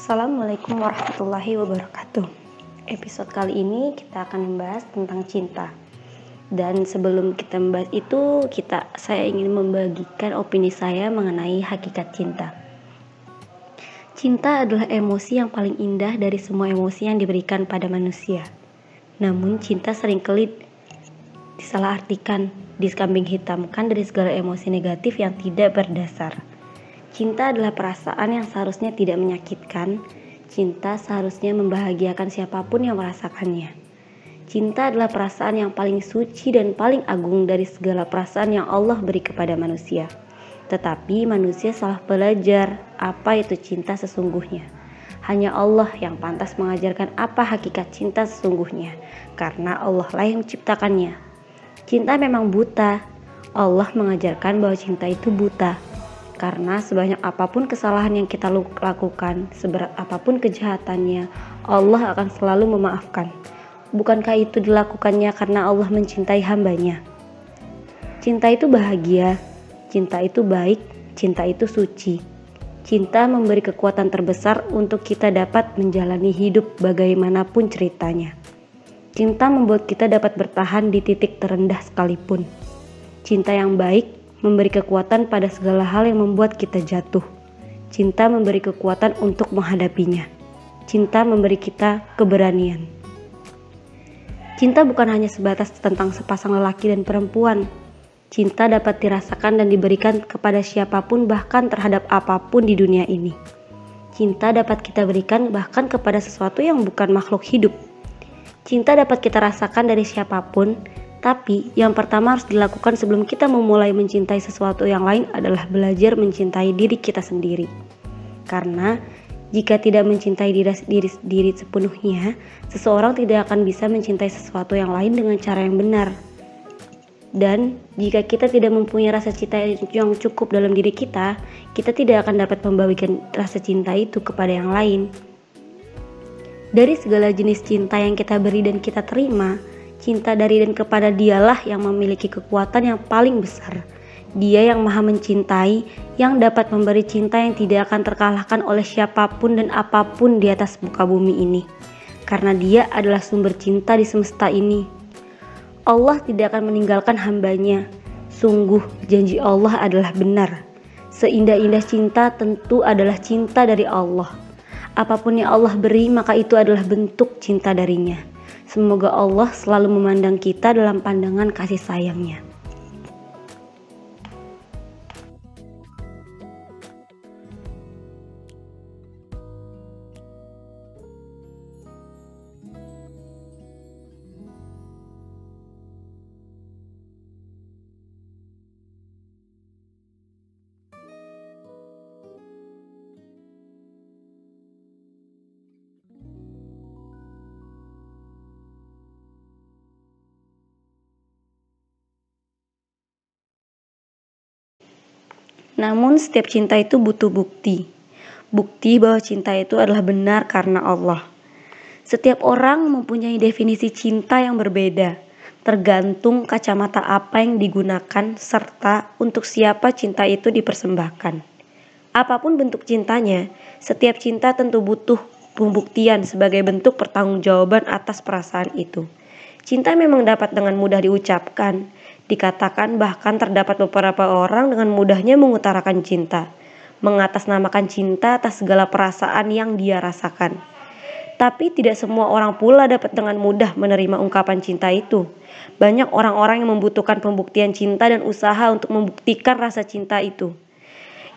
Assalamualaikum warahmatullahi wabarakatuh. Episode kali ini kita akan membahas tentang cinta. Dan sebelum kita membahas itu, kita saya ingin membagikan opini saya mengenai hakikat cinta. Cinta adalah emosi yang paling indah dari semua emosi yang diberikan pada manusia. Namun cinta sering kelit disalahartikan, diskambing hitamkan dari segala emosi negatif yang tidak berdasar. Cinta adalah perasaan yang seharusnya tidak menyakitkan. Cinta seharusnya membahagiakan siapa pun yang merasakannya. Cinta adalah perasaan yang paling suci dan paling agung dari segala perasaan yang Allah beri kepada manusia. Tetapi manusia salah belajar apa itu cinta sesungguhnya. Hanya Allah yang pantas mengajarkan apa hakikat cinta sesungguhnya, karena Allah lah yang menciptakannya. Cinta memang buta. Allah mengajarkan bahwa cinta itu buta karena sebanyak apa pun kesalahan yang kita lakukan, seberat apa pun kejahatannya, Allah akan selalu memaafkan. Bukankah itu dilakukannya karena Allah mencintai hambanya? Cinta itu bahagia, cinta itu baik, cinta itu suci. Cinta memberi kekuatan terbesar untuk kita dapat menjalani hidup bagaimanapun ceritanya. Cinta membuat kita dapat bertahan di titik terendah sekalipun. Cinta yang baik memberi kekuatan pada segala hal yang membuat kita jatuh. Cinta memberi kekuatan untuk menghadapinya. Cinta memberi kita keberanian. Cinta bukan hanya sebatas tentang sepasang lelaki dan perempuan. Cinta dapat dirasakan dan diberikan kepada siapa pun, bahkan terhadap apa pun di dunia ini. Cinta dapat kita berikan bahkan kepada sesuatu yang bukan makhluk hidup. Cinta dapat kita rasakan dari siapa pun, tapi yang pertama harus dilakukan sebelum kita memulai mencintai sesuatu yang lain adalah belajar mencintai diri kita sendiri. Karena jika tidak mencintai diri, diri, diri sepenuhnya, seseorang tidak akan bisa mencintai sesuatu yang lain dengan cara yang benar. Dan jika kita tidak mempunyai rasa cinta yang cukup dalam diri kita, kita tidak akan dapat membagikan rasa cinta itu kepada yang lain. Dari segala jenis cinta yang kita beri dan kita terima, Cinta dari dan kepada dialah yang memiliki kekuatan yang paling besar. Dia yang maha mencintai, yang dapat memberi cinta yang tidak akan terkalahkan oleh siapa pun dan apa pun di atas muka bumi ini. Karena dia adalah sumber cinta di semesta ini. Allah tidak akan meninggalkan hambanya. Sungguh janji Allah adalah benar. Seindah-indah cinta tentu adalah cinta dari Allah. Apa pun yang Allah beri maka itu adalah bentuk cinta darinya. Semoga Allah selalu memandang kita dalam pandangan kasih sayangnya. Namun setiap cinta itu butuh bukti. Bukti bahwa cinta itu adalah benar karena Allah. Setiap orang mempunyai definisi cinta yang berbeda, tergantung kacamata apa yang digunakan serta untuk siapa cinta itu dipersembahkan. Apa pun bentuk cintanya, setiap cinta tentu butuh pembuktian sebagai bentuk pertanggungjawaban atas perasaan itu. Cinta memang dapat dengan mudah diucapkan, Dikatakan bahkan terdapat beberapa orang dengan mudahnya mengutarakan cinta, mengatasnamakan cinta atas segala perasaan yang dia rasakan. Tapi tidak semua orang pula dapat dengan mudah menerima ungkapan cinta itu. Banyak orang-orang yang membutuhkan pembuktian cinta dan usaha untuk membuktikan rasa cinta itu.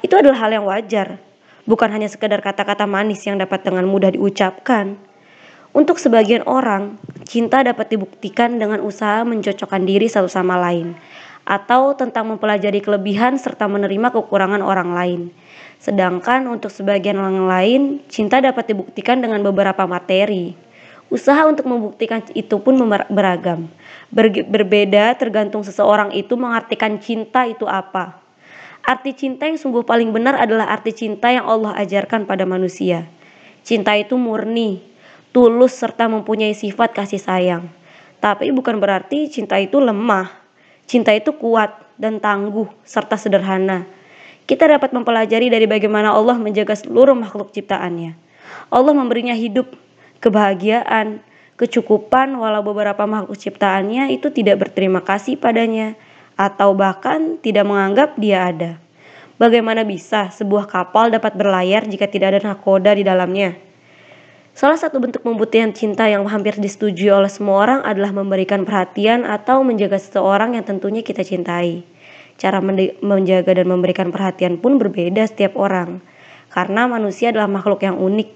Itu adalah hal yang wajar, bukan hanya sekedar kata-kata manis yang dapat dengan mudah diucapkan. Untuk sebagian orang, cinta dapat dibuktikan dengan usaha mencocokkan diri satu sama lain, atau tentang mempelajari kelebihan serta menerima kekurangan orang lain. Sedangkan untuk sebagian orang lain, cinta dapat dibuktikan dengan beberapa materi. Usaha untuk membuktikan itu pun beragam. Ber berbeda tergantung seseorang itu mengartikan cinta itu apa. Arti cinta yang sungguh paling benar adalah arti cinta yang Allah ajarkan pada manusia. Cinta itu murni, tulus serta mempunyai sifat kasih sayang. Tapi bukan berarti cinta itu lemah. Cinta itu kuat dan tangguh serta sederhana. Kita dapat mempelajari dari bagaimana Allah menjaga seluruh makhluk ciptaannya. Allah memberinya hidup, kebahagiaan, kecukupan walau beberapa makhluk ciptaannya itu tidak berterima kasih padanya atau bahkan tidak menganggap dia ada. Bagaimana bisa sebuah kapal dapat berlayar jika tidak ada nakoda di dalamnya? Salah satu bentuk pembuktian cinta yang hampir disetujui oleh semua orang adalah memberikan perhatian atau menjaga seseorang yang tentunya kita cintai. Cara menjaga dan memberikan perhatian pun berbeda setiap orang, karena manusia adalah makhluk yang unik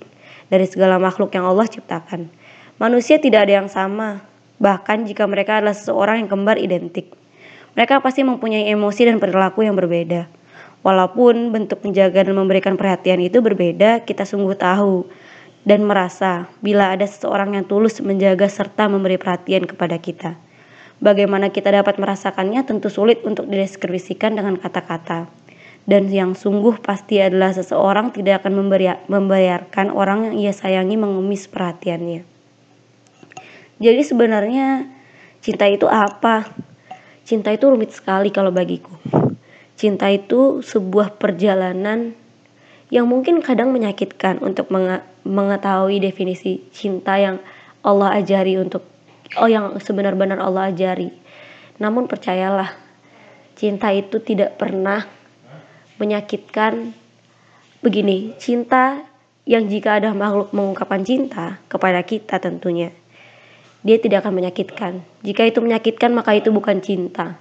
dari segala makhluk yang Allah ciptakan. Manusia tidak ada yang sama, bahkan jika mereka adalah seseorang yang kembar identik. Mereka pasti mempunyai emosi dan perilaku yang berbeda. Walaupun bentuk menjaga dan memberikan perhatian itu berbeda, kita sungguh tahu dan merasa bila ada seseorang yang tulus menjaga serta memberi perhatian kepada kita. Bagaimana kita dapat merasakannya tentu sulit untuk dideskripsikan dengan kata-kata. Dan yang sungguh pasti adalah seseorang tidak akan memberi, membayarkan orang yang ia sayangi mengemis perhatiannya. Jadi sebenarnya cinta itu apa? Cinta itu rumit sekali kalau bagiku. Cinta itu sebuah perjalanan yang mungkin kadang menyakitkan untuk mengetahui definisi cinta yang Allah ajari untuk oh yang sebenar-benar Allah ajari. Namun percayalah, cinta itu tidak pernah menyakitkan begini, cinta yang jika ada makhluk mengungkapkan cinta kepada kita tentunya dia tidak akan menyakitkan. Jika itu menyakitkan maka itu bukan cinta.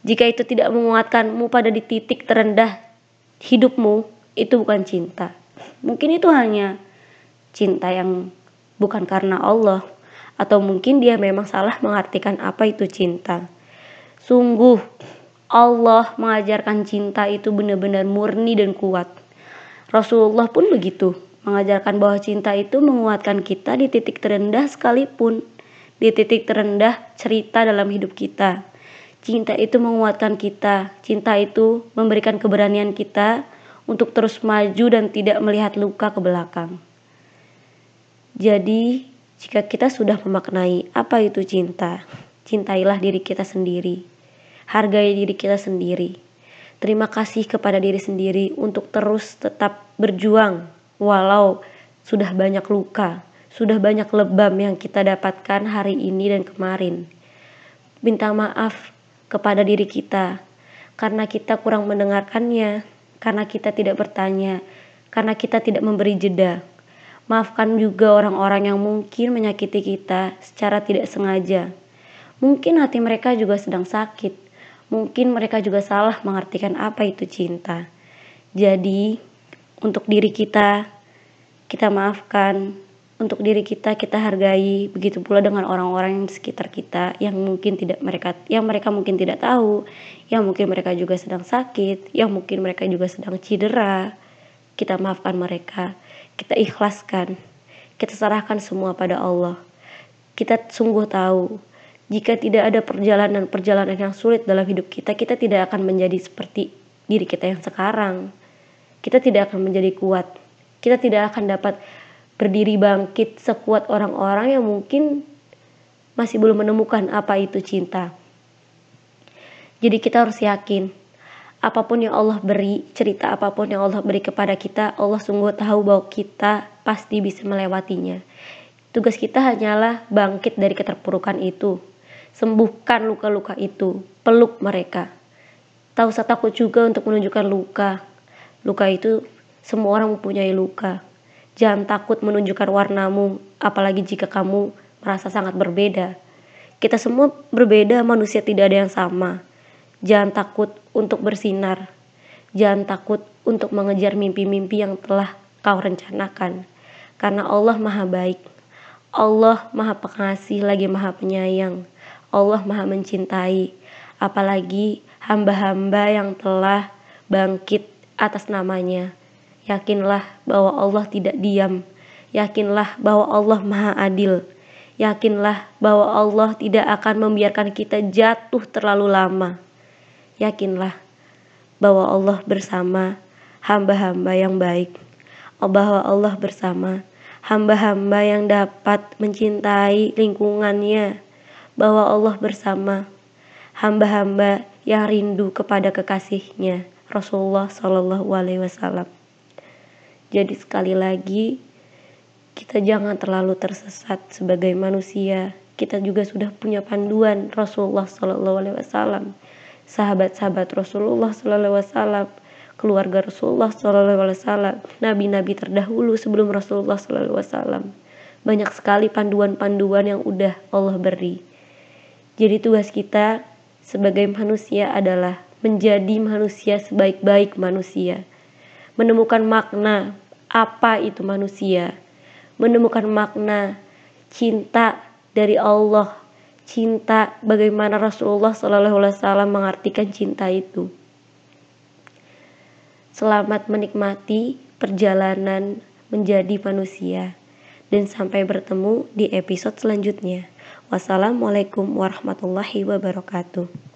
Jika itu tidak menguatkanmu pada di titik terendah hidupmu, itu bukan cinta. Mungkin itu hanya cinta yang bukan karena Allah atau mungkin dia memang salah mengartikan apa itu cinta. Sungguh Allah mengajarkan cinta itu benar-benar murni dan kuat. Rasulullah pun begitu, mengajarkan bahwa cinta itu menguatkan kita di titik terendah sekalipun, di titik terendah cerita dalam hidup kita. Cinta itu menguatkan kita, cinta itu memberikan keberanian kita untuk terus maju dan tidak melihat luka ke belakang. Jadi, jika kita sudah memaknai apa itu cinta, cintailah diri kita sendiri. Hargai diri kita sendiri. Terima kasih kepada diri sendiri untuk terus tetap berjuang walau sudah banyak luka, sudah banyak lebam yang kita dapatkan hari ini dan kemarin. Minta maaf kepada diri kita karena kita kurang mendengarkannya, karena kita tidak bertanya, karena kita tidak memberi jeda. Maafkan juga orang-orang yang mungkin menyakiti kita secara tidak sengaja. Mungkin hati mereka juga sedang sakit. Mungkin mereka juga salah mengartikan apa itu cinta. Jadi, untuk diri kita, kita maafkan. Untuk diri kita, kita hargai. Begitu pula dengan orang-orang di sekitar kita yang mungkin tidak mereka, yang mereka mungkin tidak tahu, yang mungkin mereka juga sedang sakit, yang mungkin mereka juga sedang cedera. Kita maafkan mereka kita ikhlaskan, kita serahkan semua pada Allah. Kita sungguh tahu, jika tidak ada perjalanan-perjalanan yang sulit dalam hidup kita, kita tidak akan menjadi seperti diri kita yang sekarang. Kita tidak akan menjadi kuat. Kita tidak akan dapat berdiri bangkit sekuat orang-orang yang mungkin masih belum menemukan apa itu cinta. Jadi kita harus yakin apa pun yang Allah beri, cerita apa pun yang Allah beri kepada kita, Allah sungguh tahu bahwa kita pasti bisa melewatinya. Tugas kita hanyalah bangkit dari keterpurukan itu, sembuhkan luka-luka itu, peluk mereka. Tak usah takut juga untuk menunjukkan luka. Luka itu semua orang mempunyai luka. Jangan takut menunjukkan warnamu, apalagi jika kamu merasa sangat berbeda. Kita semua berbeda, manusia tidak ada yang sama Jangan takut untuk bersinar. Jangan takut untuk mengejar mimpi-mimpi yang telah kau rencanakan. Karena Allah Maha Baik. Allah Maha Pengasih lagi Maha Penyayang. Allah Maha Mencintai. Apalagi hamba-hamba yang telah bangkit atas namanya. Yakinlah bahwa Allah tidak diam. Yakinlah bahwa Allah Maha Adil. Yakinlah bahwa Allah tidak akan membiarkan kita jatuh terlalu lama yakinlah bahwa Allah bersama hamba-hamba yang baik. Bahwa Allah bersama hamba-hamba yang dapat mencintai lingkungannya. Bahwa Allah bersama hamba-hamba yang rindu kepada kekasihnya Rasulullah Shallallahu Alaihi Wasallam. Jadi sekali lagi kita jangan terlalu tersesat sebagai manusia. Kita juga sudah punya panduan Rasulullah Sallallahu Alaihi Wasallam, sahabat-sahabat Rasulullah Wasallam, keluarga Rasulullah Wasallam, nabi-nabi terdahulu sebelum Rasulullah Wasallam. Banyak sekali panduan-panduan yang udah Allah beri. Jadi tugas kita sebagai manusia adalah menjadi manusia sebaik-baik manusia. Menemukan makna apa itu manusia menemukan makna cinta dari Allah, cinta bagaimana Rasulullah Shallallahu Alaihi Wasallam mengartikan cinta itu. Selamat menikmati perjalanan menjadi manusia dan sampai bertemu di episode selanjutnya. Wassalamualaikum warahmatullahi wabarakatuh.